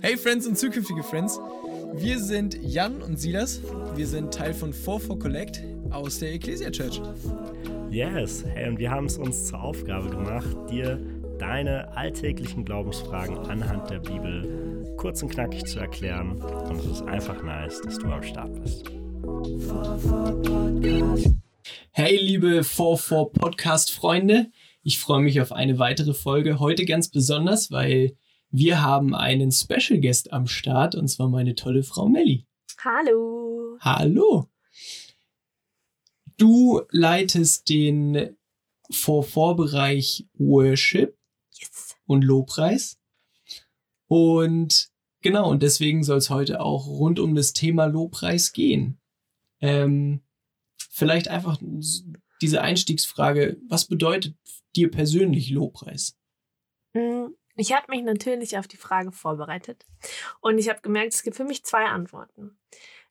Hey Friends und zukünftige Friends, wir sind Jan und Silas. Wir sind Teil von 44 Collect aus der Ecclesia Church. Yes, hey, und wir haben es uns zur Aufgabe gemacht, dir deine alltäglichen Glaubensfragen anhand der Bibel kurz und knackig zu erklären. Und es ist einfach nice, dass du am Start bist. Hey, liebe 44 Podcast-Freunde, ich freue mich auf eine weitere Folge. Heute ganz besonders, weil wir haben einen Special Guest am Start und zwar meine tolle Frau Melli. Hallo. Hallo. Du leitest den Vor-Vorbereich Worship Yes. und Lobpreis. Und genau, und deswegen soll es heute auch rund um das Thema Lobpreis gehen. Ähm, vielleicht einfach diese Einstiegsfrage, was bedeutet dir persönlich Lobpreis? Mm, Ich habe mich natürlich auf die Frage vorbereitet und ich habe gemerkt, es gibt für mich zwei Antworten.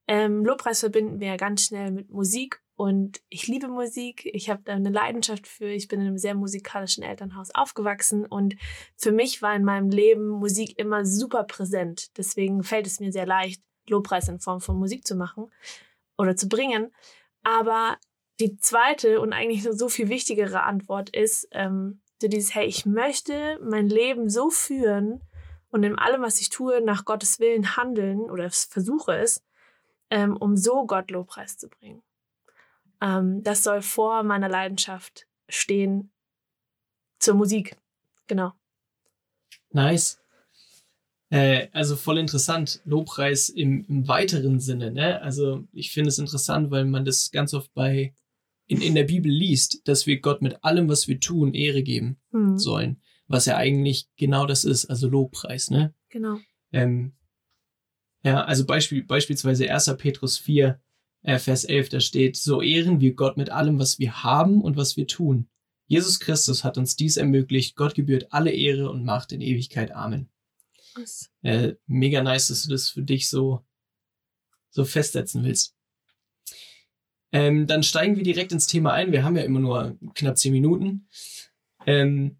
Ähm, Lobpreis verbinden wir ganz schnell mit Musik und ich liebe Musik. Ich habe da eine Leidenschaft für. Ich bin in einem sehr musikalischen Elternhaus aufgewachsen und für mich war in meinem Leben Musik immer super präsent. Deswegen fällt es mir sehr leicht, Lobpreis in Form von Musik zu machen oder zu bringen. Aber die zweite und eigentlich so viel wichtigere Antwort ist, ähm, so dieses, hey, ich möchte mein Leben so führen und in allem, was ich tue, nach Gottes Willen handeln oder versuche es, ähm, um so Gott Lobpreis zu bringen. Ähm, das soll vor meiner Leidenschaft stehen zur Musik. Genau. Nice. Äh, also voll interessant. Lobpreis im, im weiteren Sinne. Ne? Also ich finde es interessant, weil man das ganz oft bei in, in der Bibel liest, dass wir Gott mit allem, was wir tun, Ehre geben Hm, sollen. Was ja eigentlich genau das ist, also Lobpreis. Ne? Genau. Ähm, ja, also Beispiel, beispielsweise 1. Petrus 4, äh, Vers 11, da steht, so ehren wir Gott mit allem, was wir haben und was wir tun. Jesus Christus hat uns dies ermöglicht. Gott gebührt alle Ehre und Macht in Ewigkeit. Amen. Äh, mega nice, dass du das für dich so, so festsetzen willst. Ähm, dann steigen wir direkt ins Thema ein. Wir haben ja immer nur knapp zehn Minuten. Ähm,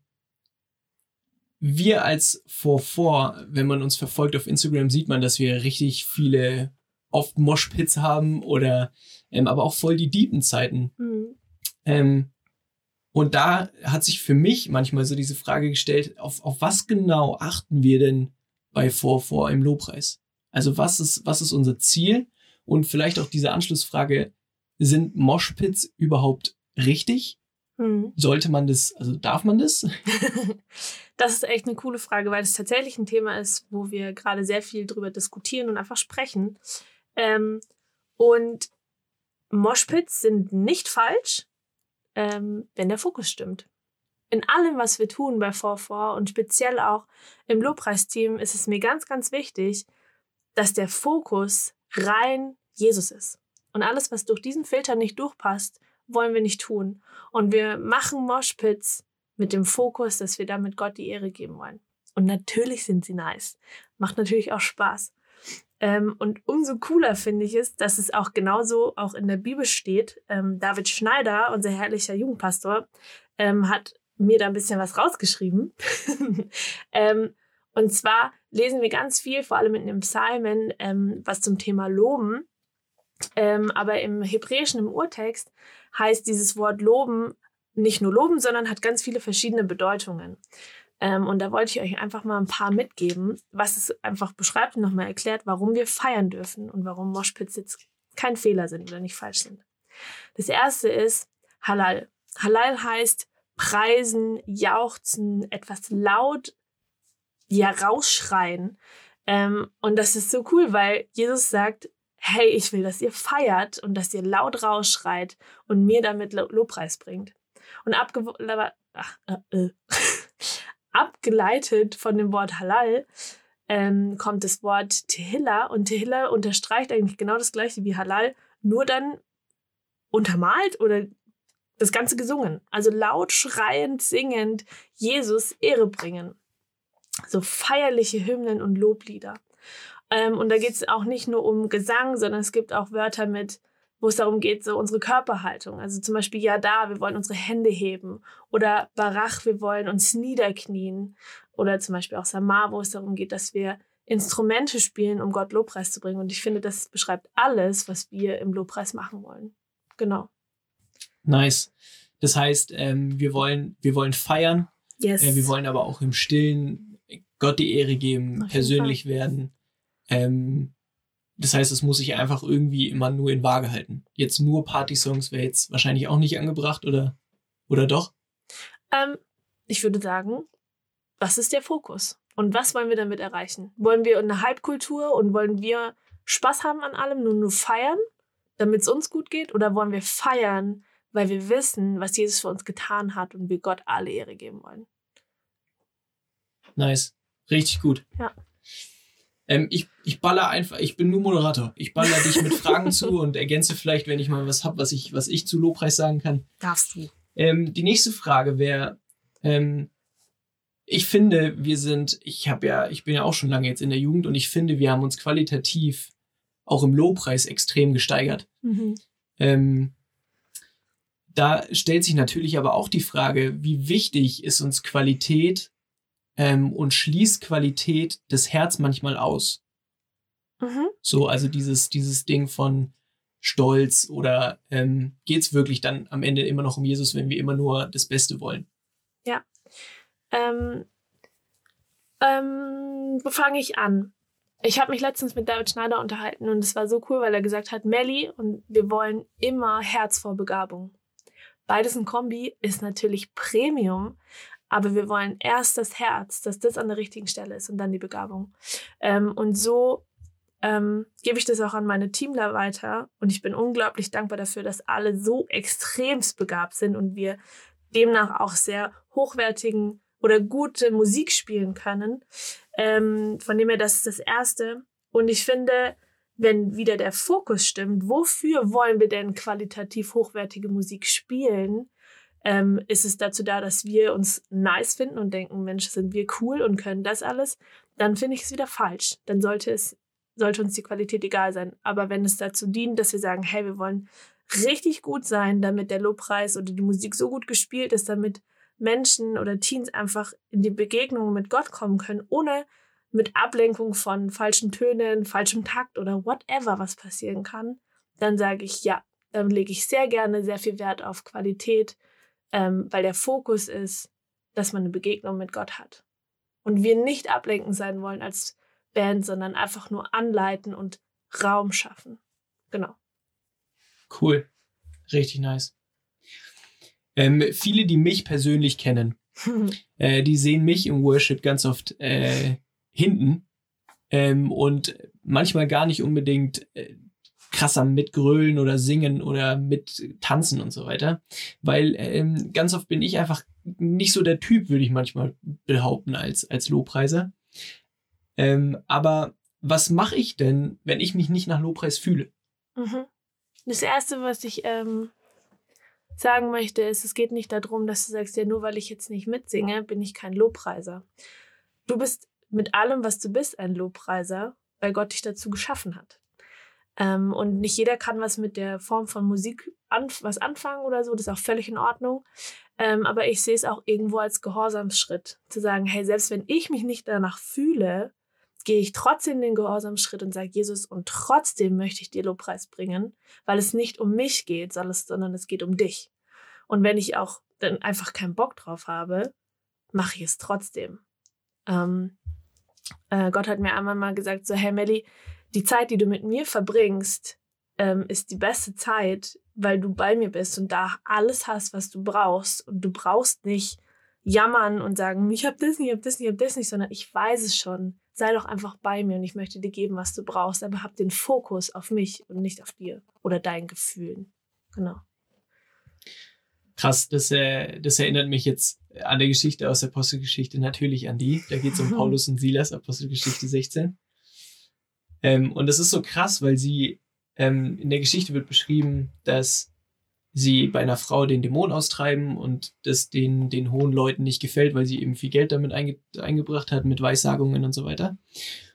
wir als vor wenn man uns verfolgt auf Instagram, sieht man, dass wir richtig viele oft Moshpits haben oder ähm, aber auch voll die deepen Zeiten. Hm. Ähm, und da hat sich für mich manchmal so diese Frage gestellt, auf, auf was genau achten wir denn bei vor vor im Lobpreis? Also was ist, was ist unser Ziel? Und vielleicht auch diese Anschlussfrage, sind Moshpits überhaupt richtig? Hm. Sollte man das, also darf man das? Das ist echt eine coole Frage, weil es tatsächlich ein Thema ist, wo wir gerade sehr viel drüber diskutieren und einfach sprechen. Ähm, und Moshpits sind nicht falsch, ähm, wenn der Fokus stimmt. In allem, was wir tun bei 4 und speziell auch im Lobpreisteam, ist es mir ganz, ganz wichtig, dass der Fokus rein Jesus ist. Und alles, was durch diesen Filter nicht durchpasst, wollen wir nicht tun. Und wir machen Moshpits mit dem Fokus, dass wir damit Gott die Ehre geben wollen. Und natürlich sind sie nice. Macht natürlich auch Spaß. Ähm, und umso cooler finde ich es, dass es auch genauso auch in der Bibel steht. Ähm, David Schneider, unser herrlicher Jugendpastor, ähm, hat mir da ein bisschen was rausgeschrieben. ähm, und zwar lesen wir ganz viel, vor allem in den Psalmen, ähm, was zum Thema Loben. Ähm, aber im Hebräischen, im Urtext, heißt dieses Wort Loben nicht nur loben, sondern hat ganz viele verschiedene Bedeutungen. Ähm, und da wollte ich euch einfach mal ein paar mitgeben, was es einfach beschreibt und nochmal erklärt, warum wir feiern dürfen und warum Moshpits jetzt kein Fehler sind oder nicht falsch sind. Das erste ist Halal. Halal heißt preisen, jauchzen, etwas laut ja rausschreien. Ähm, und das ist so cool, weil Jesus sagt, hey, ich will, dass ihr feiert und dass ihr laut rausschreit und mir damit Lo- Lobpreis bringt. Und ach, äh, äh. abgeleitet von dem Wort Halal ähm, kommt das Wort Tehillah und Tehillah unterstreicht eigentlich genau das gleiche wie Halal, nur dann untermalt oder das Ganze gesungen. Also laut, schreiend, singend Jesus Ehre bringen. So feierliche Hymnen und Loblieder. Ähm, und da geht es auch nicht nur um Gesang, sondern es gibt auch Wörter mit wo es darum geht, so unsere Körperhaltung. Also zum Beispiel ja da, wir wollen unsere Hände heben. Oder Barach, wir wollen uns niederknien. Oder zum Beispiel auch Samar, wo es darum geht, dass wir Instrumente spielen, um Gott Lobpreis zu bringen. Und ich finde, das beschreibt alles, was wir im Lobpreis machen wollen. Genau. Nice. Das heißt, ähm, wir, wollen, wir wollen feiern. Yes. Äh, wir wollen aber auch im Stillen Gott die Ehre geben, persönlich Fall. werden. Ähm, das heißt, es muss sich einfach irgendwie immer nur in Waage halten. Jetzt nur Party-Songs wäre jetzt wahrscheinlich auch nicht angebracht, oder, oder doch? Ähm, ich würde sagen, was ist der Fokus? Und was wollen wir damit erreichen? Wollen wir eine Hype-Kultur und wollen wir Spaß haben an allem, nur nur feiern, damit es uns gut geht? Oder wollen wir feiern, weil wir wissen, was Jesus für uns getan hat und wir Gott alle Ehre geben wollen? Nice. Richtig gut. Ja. Ähm, ich, ich baller einfach, ich bin nur Moderator. Ich baller dich mit Fragen zu und ergänze vielleicht, wenn ich mal was habe, was ich, was ich zu Lobpreis sagen kann. Darfst du. Ähm, die nächste Frage wäre, ähm, ich finde, wir sind, ich habe ja, ich bin ja auch schon lange jetzt in der Jugend und ich finde, wir haben uns qualitativ auch im Lobpreis extrem gesteigert. Mhm. Ähm, da stellt sich natürlich aber auch die Frage, wie wichtig ist uns Qualität ähm, und schließt Qualität das Herz manchmal aus. Mhm. So, also dieses, dieses Ding von Stolz oder ähm, geht es wirklich dann am Ende immer noch um Jesus, wenn wir immer nur das Beste wollen? Ja. Ähm, ähm, wo fange ich an? Ich habe mich letztens mit David Schneider unterhalten und es war so cool, weil er gesagt hat, Melly und wir wollen immer Herz vor Begabung. Beides ein Kombi ist natürlich Premium, aber wir wollen erst das Herz, dass das an der richtigen Stelle ist und dann die Begabung. Ähm, und so ähm, gebe ich das auch an meine Teamler weiter und ich bin unglaublich dankbar dafür, dass alle so extremst begabt sind und wir demnach auch sehr hochwertigen oder gute Musik spielen können. Ähm, von dem her, das ist das Erste. Und ich finde, wenn wieder der Fokus stimmt, wofür wollen wir denn qualitativ hochwertige Musik spielen? Ähm, ist es dazu da, dass wir uns nice finden und denken, Mensch, sind wir cool und können das alles, dann finde ich es wieder falsch. Dann sollte es, sollte uns die Qualität egal sein. Aber wenn es dazu dient, dass wir sagen, hey, wir wollen richtig gut sein, damit der Lobpreis oder die Musik so gut gespielt ist, damit Menschen oder Teens einfach in die Begegnung mit Gott kommen können, ohne mit Ablenkung von falschen Tönen, falschem Takt oder whatever, was passieren kann, dann sage ich ja, dann lege ich sehr gerne sehr viel Wert auf Qualität ähm, weil der Fokus ist, dass man eine Begegnung mit Gott hat. Und wir nicht ablenken sein wollen als Band, sondern einfach nur anleiten und Raum schaffen. Genau. Cool. Richtig nice. Ähm, viele, die mich persönlich kennen, äh, die sehen mich im Worship ganz oft äh, hinten ähm, und manchmal gar nicht unbedingt äh, krasser mitgrölen oder singen oder mit tanzen und so weiter. Weil ähm, ganz oft bin ich einfach nicht so der Typ, würde ich manchmal behaupten, als, als Lobpreiser. Ähm, aber was mache ich denn, wenn ich mich nicht nach Lobpreis fühle? Mhm. Das Erste, was ich ähm, sagen möchte, ist, es geht nicht darum, dass du sagst, ja, nur weil ich jetzt nicht mitsinge, bin ich kein Lobpreiser. Du bist mit allem, was du bist, ein Lobpreiser, weil Gott dich dazu geschaffen hat. Ähm, und nicht jeder kann was mit der Form von Musik an, was anfangen oder so. Das ist auch völlig in Ordnung. Ähm, aber ich sehe es auch irgendwo als Gehorsamsschritt. Zu sagen, hey, selbst wenn ich mich nicht danach fühle, gehe ich trotzdem den Gehorsamsschritt und sage, Jesus, und trotzdem möchte ich dir Lobpreis bringen, weil es nicht um mich geht, sondern es geht um dich. Und wenn ich auch dann einfach keinen Bock drauf habe, mache ich es trotzdem. Ähm, äh, Gott hat mir einmal mal gesagt, so, hey Melly, die Zeit, die du mit mir verbringst, ähm, ist die beste Zeit, weil du bei mir bist und da alles hast, was du brauchst. Und du brauchst nicht jammern und sagen, ich habe das nicht, ich habe das nicht, ich habe das nicht, sondern ich weiß es schon. Sei doch einfach bei mir und ich möchte dir geben, was du brauchst, aber hab den Fokus auf mich und nicht auf dir oder deinen Gefühlen. Genau. Krass, das, äh, das erinnert mich jetzt an der Geschichte aus der Apostelgeschichte natürlich an die. Da geht es um Paulus und Silas, Apostelgeschichte 16. Ähm, und das ist so krass, weil sie ähm, in der Geschichte wird beschrieben, dass sie bei einer Frau den Dämon austreiben und das den, den hohen Leuten nicht gefällt, weil sie eben viel Geld damit einge eingebracht hat, mit Weissagungen und so weiter.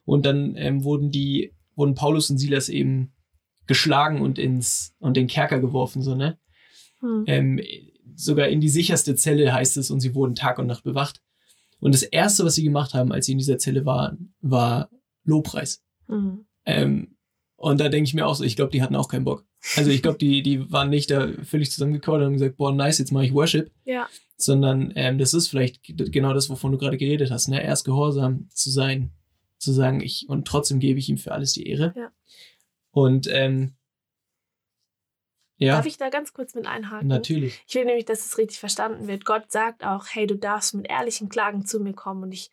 Und dann ähm, wurden die, wurden Paulus und Silas eben geschlagen und ins und den Kerker geworfen, so, ne? Hm. Ähm, sogar in die sicherste Zelle heißt es und sie wurden Tag und Nacht bewacht. Und das erste, was sie gemacht haben, als sie in dieser Zelle waren, war Lobpreis. Mhm. Ähm, und da denke ich mir auch so, ich glaube, die hatten auch keinen Bock. Also ich glaube, die, die waren nicht da völlig zusammengekauert und haben gesagt, boah, nice, jetzt mache ich Worship. Ja. Sondern ähm, das ist vielleicht genau das, wovon du gerade geredet hast, ne? Erst gehorsam zu sein, zu sagen, ich, und trotzdem gebe ich ihm für alles die Ehre. Ja. Und ähm, ja. Darf ich da ganz kurz mit einhaken? Natürlich. Ich will nämlich, dass es richtig verstanden wird. Gott sagt auch, hey, du darfst mit ehrlichen Klagen zu mir kommen und ich,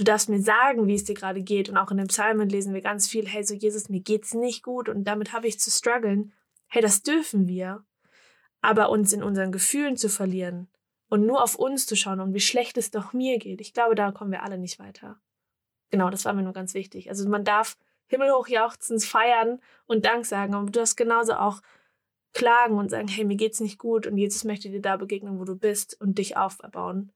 du darfst mir sagen, wie es dir gerade geht. Und auch in den Psalmen lesen wir ganz viel, hey, so Jesus, mir geht's nicht gut und damit habe ich zu strugglen. Hey, das dürfen wir. Aber uns in unseren Gefühlen zu verlieren und nur auf uns zu schauen und wie schlecht es doch mir geht, ich glaube, da kommen wir alle nicht weiter. Genau, das war mir nur ganz wichtig. Also man darf himmelhoch jauchzend feiern und Dank sagen, aber du hast genauso auch klagen und sagen, hey, mir geht's nicht gut und Jesus möchte dir da begegnen, wo du bist und dich aufbauen.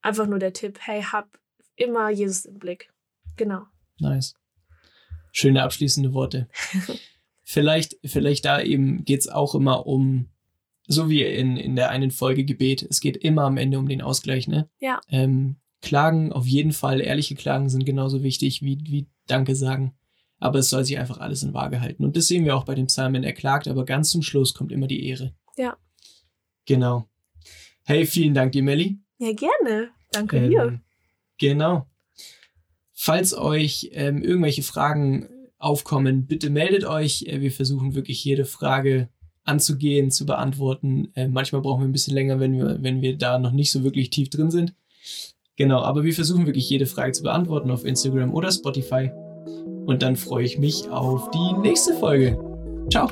Einfach nur der Tipp, hey, hab immer Jesus im Blick. Genau. Nice. Schöne abschließende Worte. vielleicht, vielleicht da eben geht's auch immer um, so wie in, in der einen Folge Gebet, es geht immer am Ende um den Ausgleich, ne? Ja. Ähm, Klagen auf jeden Fall, ehrliche Klagen sind genauso wichtig wie, wie Danke sagen aber es soll sich einfach alles in Waage halten. Und das sehen wir auch bei dem Psalmen. Er klagt, aber ganz zum Schluss kommt immer die Ehre. Ja. Genau. Hey, vielen Dank dir, Melli. Ja, gerne. Danke ähm, dir. Genau. Falls euch ähm, irgendwelche Fragen aufkommen, bitte meldet euch. Äh, wir versuchen wirklich jede Frage anzugehen, zu beantworten. Äh, manchmal brauchen wir ein bisschen länger, wenn wir, wenn wir da noch nicht so wirklich tief drin sind. Genau, aber wir versuchen wirklich jede Frage zu beantworten auf Instagram oder Spotify. Und dann freue ich mich auf die nächste Folge. Ciao.